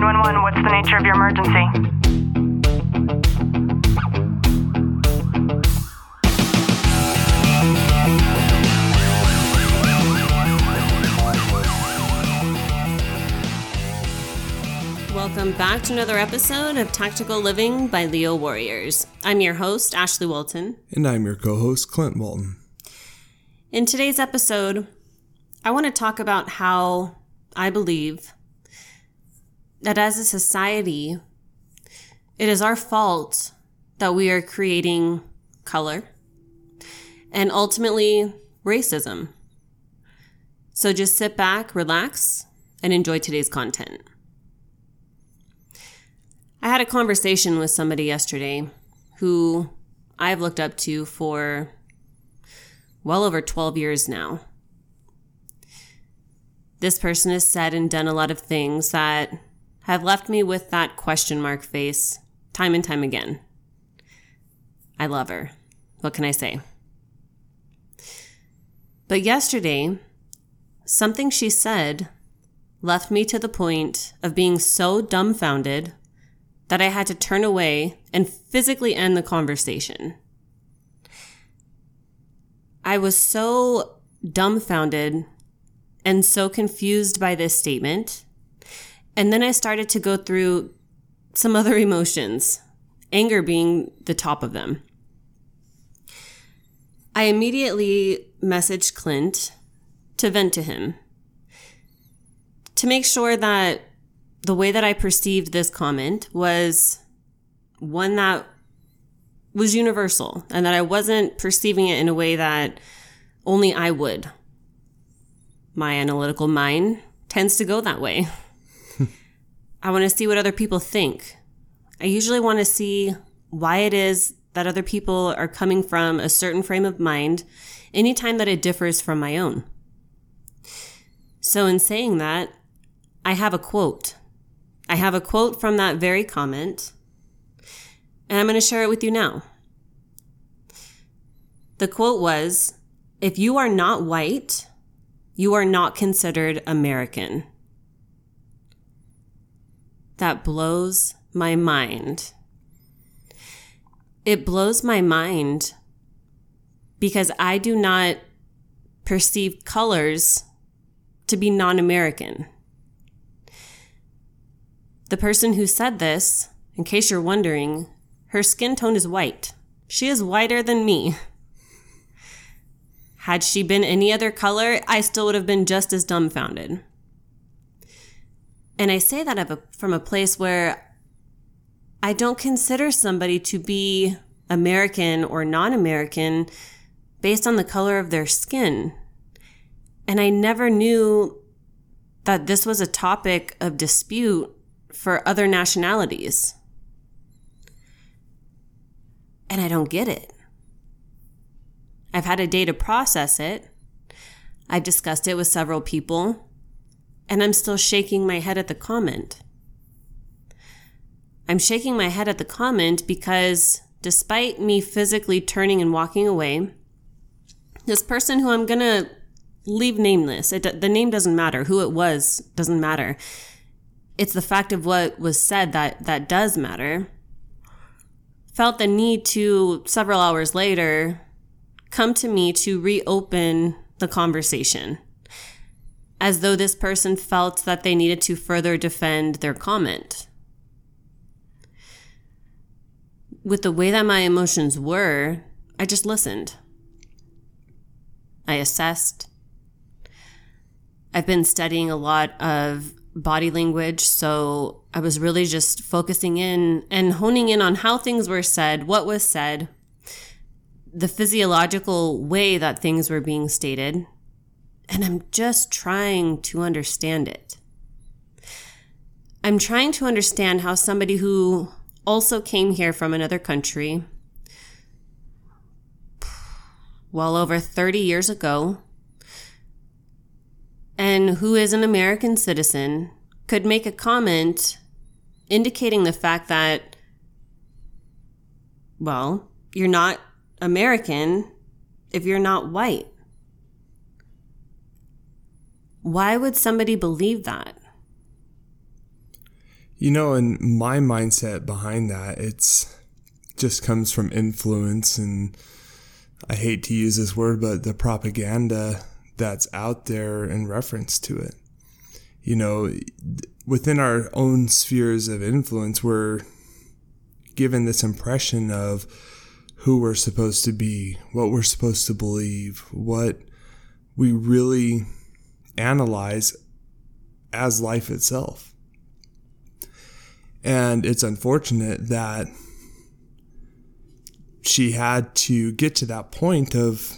911, what's the nature of your emergency? Welcome back to another episode of Tactical Living by Leo Warriors. I'm your host, Ashley Walton. And I'm your co host, Clint Walton. In today's episode, I want to talk about how I believe that as a society, it is our fault that we are creating color and ultimately racism. So just sit back, relax, and enjoy today's content. I had a conversation with somebody yesterday who I've looked up to for well over 12 years now. This person has said and done a lot of things that have left me with that question mark face time and time again. I love her. What can I say? But yesterday, something she said left me to the point of being so dumbfounded that I had to turn away and physically end the conversation. I was so dumbfounded and so confused by this statement. And then I started to go through some other emotions, anger being the top of them. I immediately messaged Clint to vent to him to make sure that the way that I perceived this comment was one that was universal and that I wasn't perceiving it in a way that only I would. My analytical mind tends to go that way. I want to see what other people think. I usually want to see why it is that other people are coming from a certain frame of mind anytime that it differs from my own. So, in saying that, I have a quote I have a quote from that very comment, and I'm going to share it with you now. The quote was If you are not white, you are not considered American. That blows my mind. It blows my mind because I do not perceive colors to be non American. The person who said this, in case you're wondering, her skin tone is white. She is whiter than me. Had she been any other color, I still would have been just as dumbfounded. And I say that from a place where I don't consider somebody to be American or non American based on the color of their skin. And I never knew that this was a topic of dispute for other nationalities. And I don't get it. I've had a day to process it. I've discussed it with several people, and I'm still shaking my head at the comment. I'm shaking my head at the comment because despite me physically turning and walking away, this person who I'm going to leave nameless, it, the name doesn't matter, who it was doesn't matter. It's the fact of what was said that that does matter. Felt the need to several hours later come to me to reopen the conversation as though this person felt that they needed to further defend their comment with the way that my emotions were i just listened i assessed i've been studying a lot of body language. So I was really just focusing in and honing in on how things were said, what was said, the physiological way that things were being stated. And I'm just trying to understand it. I'm trying to understand how somebody who also came here from another country well over 30 years ago and who is an American citizen could make a comment indicating the fact that, well, you're not American if you're not white. Why would somebody believe that? You know, and my mindset behind that, it's just comes from influence and I hate to use this word, but the propaganda that's out there in reference to it. You know, within our own spheres of influence, we're given this impression of who we're supposed to be, what we're supposed to believe, what we really analyze as life itself. And it's unfortunate that she had to get to that point of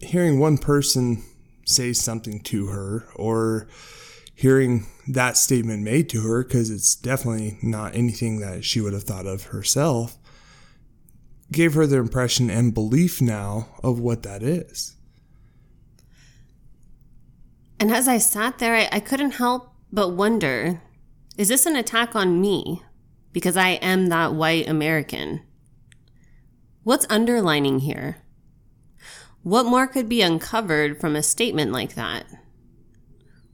hearing one person say something to her or hearing that statement made to her because it's definitely not anything that she would have thought of herself gave her the impression and belief now of what that is. And as I sat there, I, I couldn't help but wonder is this an attack on me? Because I am that white American. What's underlining here? What more could be uncovered from a statement like that?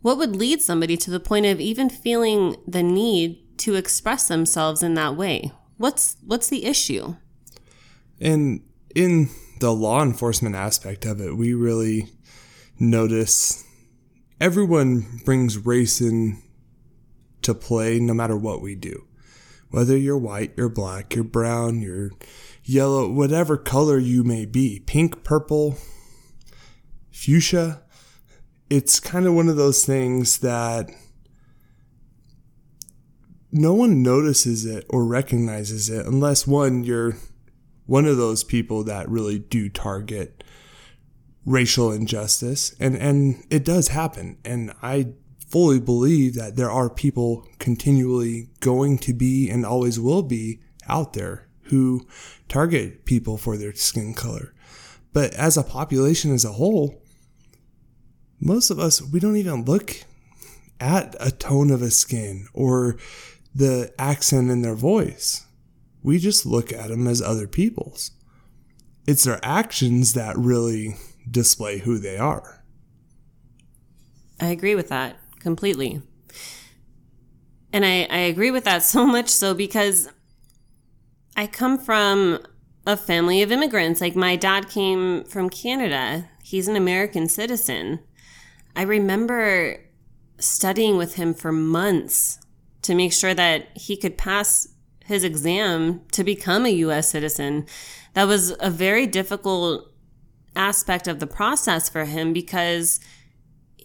What would lead somebody to the point of even feeling the need to express themselves in that way? What's what's the issue? And in the law enforcement aspect of it, we really notice everyone brings race in to play no matter what we do. Whether you're white, you're black, you're brown, you're yellow, whatever color you may be, pink, purple, fuchsia, it's kind of one of those things that no one notices it or recognizes it unless one, you're one of those people that really do target racial injustice and and it does happen. And i fully believe that there are people continually going to be and always will be out there who target people for their skin color. But as a population as a whole most of us we don't even look at a tone of a skin or the accent in their voice. We just look at them as other people's. It's their actions that really display who they are. I agree with that completely. And I, I agree with that so much so because I come from a family of immigrants. Like my dad came from Canada, he's an American citizen. I remember studying with him for months to make sure that he could pass his exam to become a US citizen. That was a very difficult aspect of the process for him because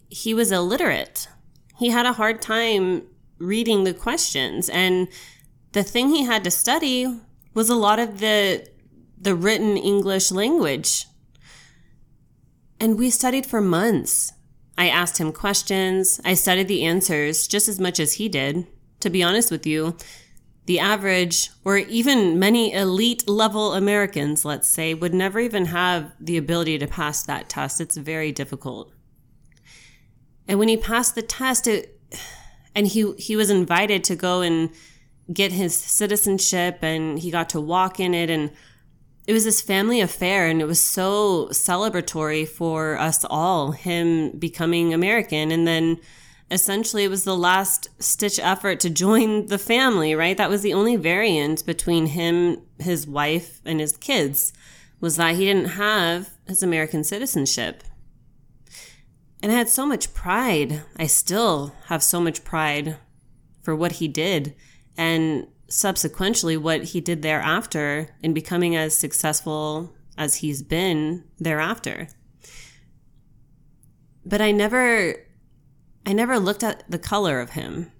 he was illiterate. He had a hard time reading the questions and the thing he had to study was a lot of the the written English language. And we studied for months. I asked him questions. I studied the answers just as much as he did. To be honest with you, the average, or even many elite level Americans, let's say, would never even have the ability to pass that test. It's very difficult. And when he passed the test, it, and he he was invited to go and get his citizenship, and he got to walk in it, and it was this family affair, and it was so celebratory for us all. Him becoming American, and then essentially it was the last stitch effort to join the family, right? That was the only variant between him, his wife, and his kids was that he didn't have his American citizenship. And I had so much pride. I still have so much pride for what he did and subsequently what he did thereafter in becoming as successful as he's been thereafter. But I never I never looked at the color of him.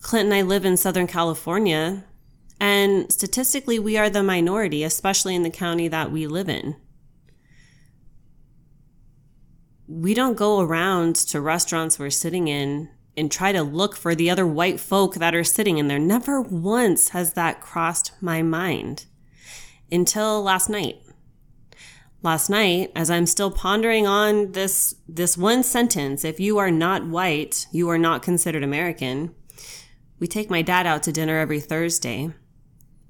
Clint and I live in Southern California, and statistically, we are the minority, especially in the county that we live in. We don't go around to restaurants we're sitting in and try to look for the other white folk that are sitting in there. Never once has that crossed my mind until last night last night as I'm still pondering on this this one sentence, if you are not white, you are not considered American. We take my dad out to dinner every Thursday.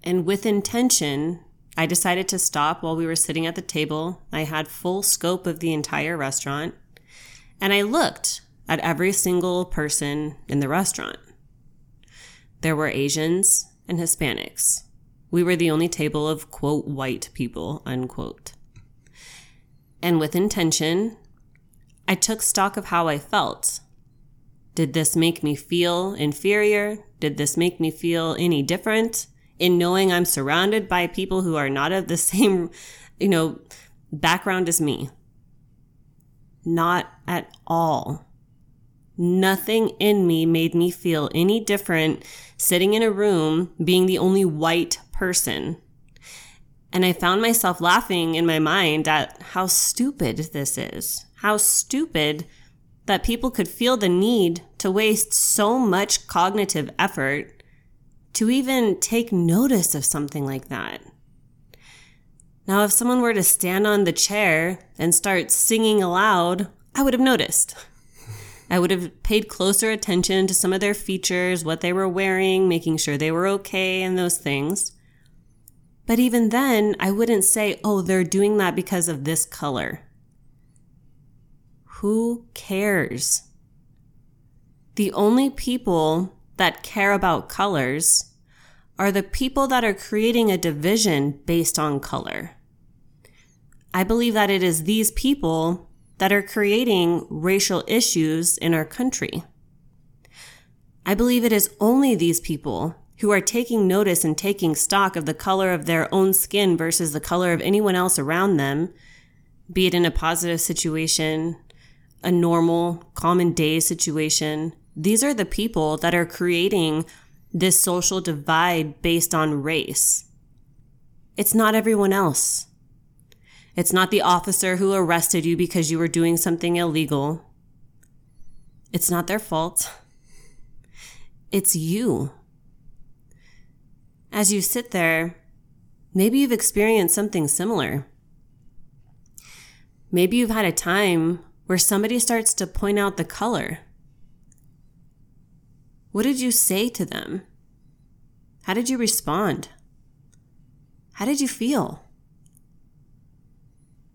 And with intention, I decided to stop while we were sitting at the table. I had full scope of the entire restaurant. And I looked at every single person in the restaurant. there were Asians and Hispanics. We were the only table of, quote, white people, unquote. And with intention, I took stock of how I felt. Did this make me feel inferior? Did this make me feel any different in knowing I'm surrounded by people who are not of the same, you know, background as me? Not at all. Nothing in me made me feel any different sitting in a room being the only white person. And I found myself laughing in my mind at how stupid this is. How stupid that people could feel the need to waste so much cognitive effort to even take notice of something like that. Now, if someone were to stand on the chair and start singing aloud, I would have noticed. I would have paid closer attention to some of their features, what they were wearing, making sure they were okay, and those things. But even then, I wouldn't say, oh, they're doing that because of this color. Who cares? The only people that care about colors are the people that are creating a division based on color. I believe that it is these people that are creating racial issues in our country. I believe it is only these people who are taking notice and taking stock of the color of their own skin versus the color of anyone else around them, be it in a positive situation, a normal, common day situation. These are the people that are creating this social divide based on race. It's not everyone else. It's not the officer who arrested you because you were doing something illegal. It's not their fault. It's you. As you sit there, maybe you've experienced something similar. Maybe you've had a time where somebody starts to point out the color. What did you say to them? How did you respond? How did you feel?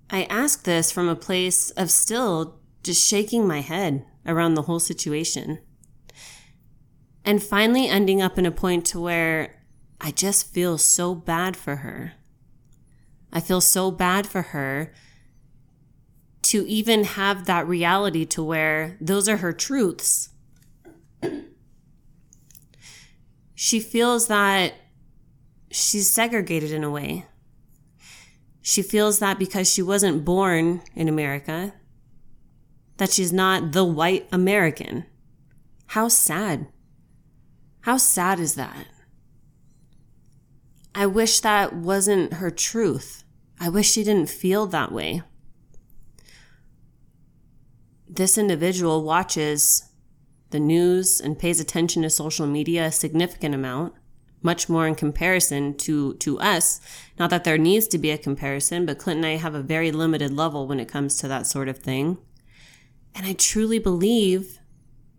I ask this from a place of still just shaking my head around the whole situation. And finally ending up in a point to where I just feel so bad for her. I feel so bad for her to even have that reality to where those are her truths. She feels that she's segregated in a way. She feels that because she wasn't born in America, that she's not the white American. How sad. How sad is that? I wish that wasn't her truth. I wish she didn't feel that way. This individual watches the news and pays attention to social media a significant amount much more in comparison to to us not that there needs to be a comparison but clint and i have a very limited level when it comes to that sort of thing and i truly believe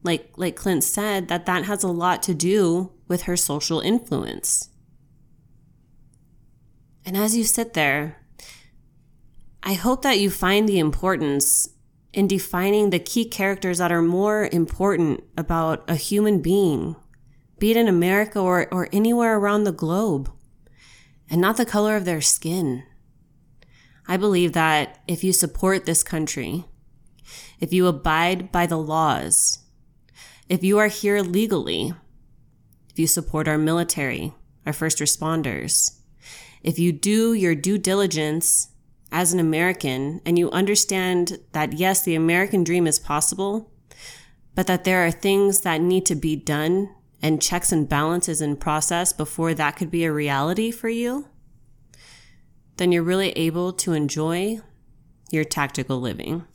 like like clint said that that has a lot to do with her social influence and as you sit there i hope that you find the importance in defining the key characters that are more important about a human being be it in America or, or anywhere around the globe, and not the color of their skin. I believe that if you support this country, if you abide by the laws, if you are here legally, if you support our military, our first responders, if you do your due diligence as an American and you understand that yes, the American dream is possible, but that there are things that need to be done and checks and balances in process before that could be a reality for you, then you're really able to enjoy your tactical living.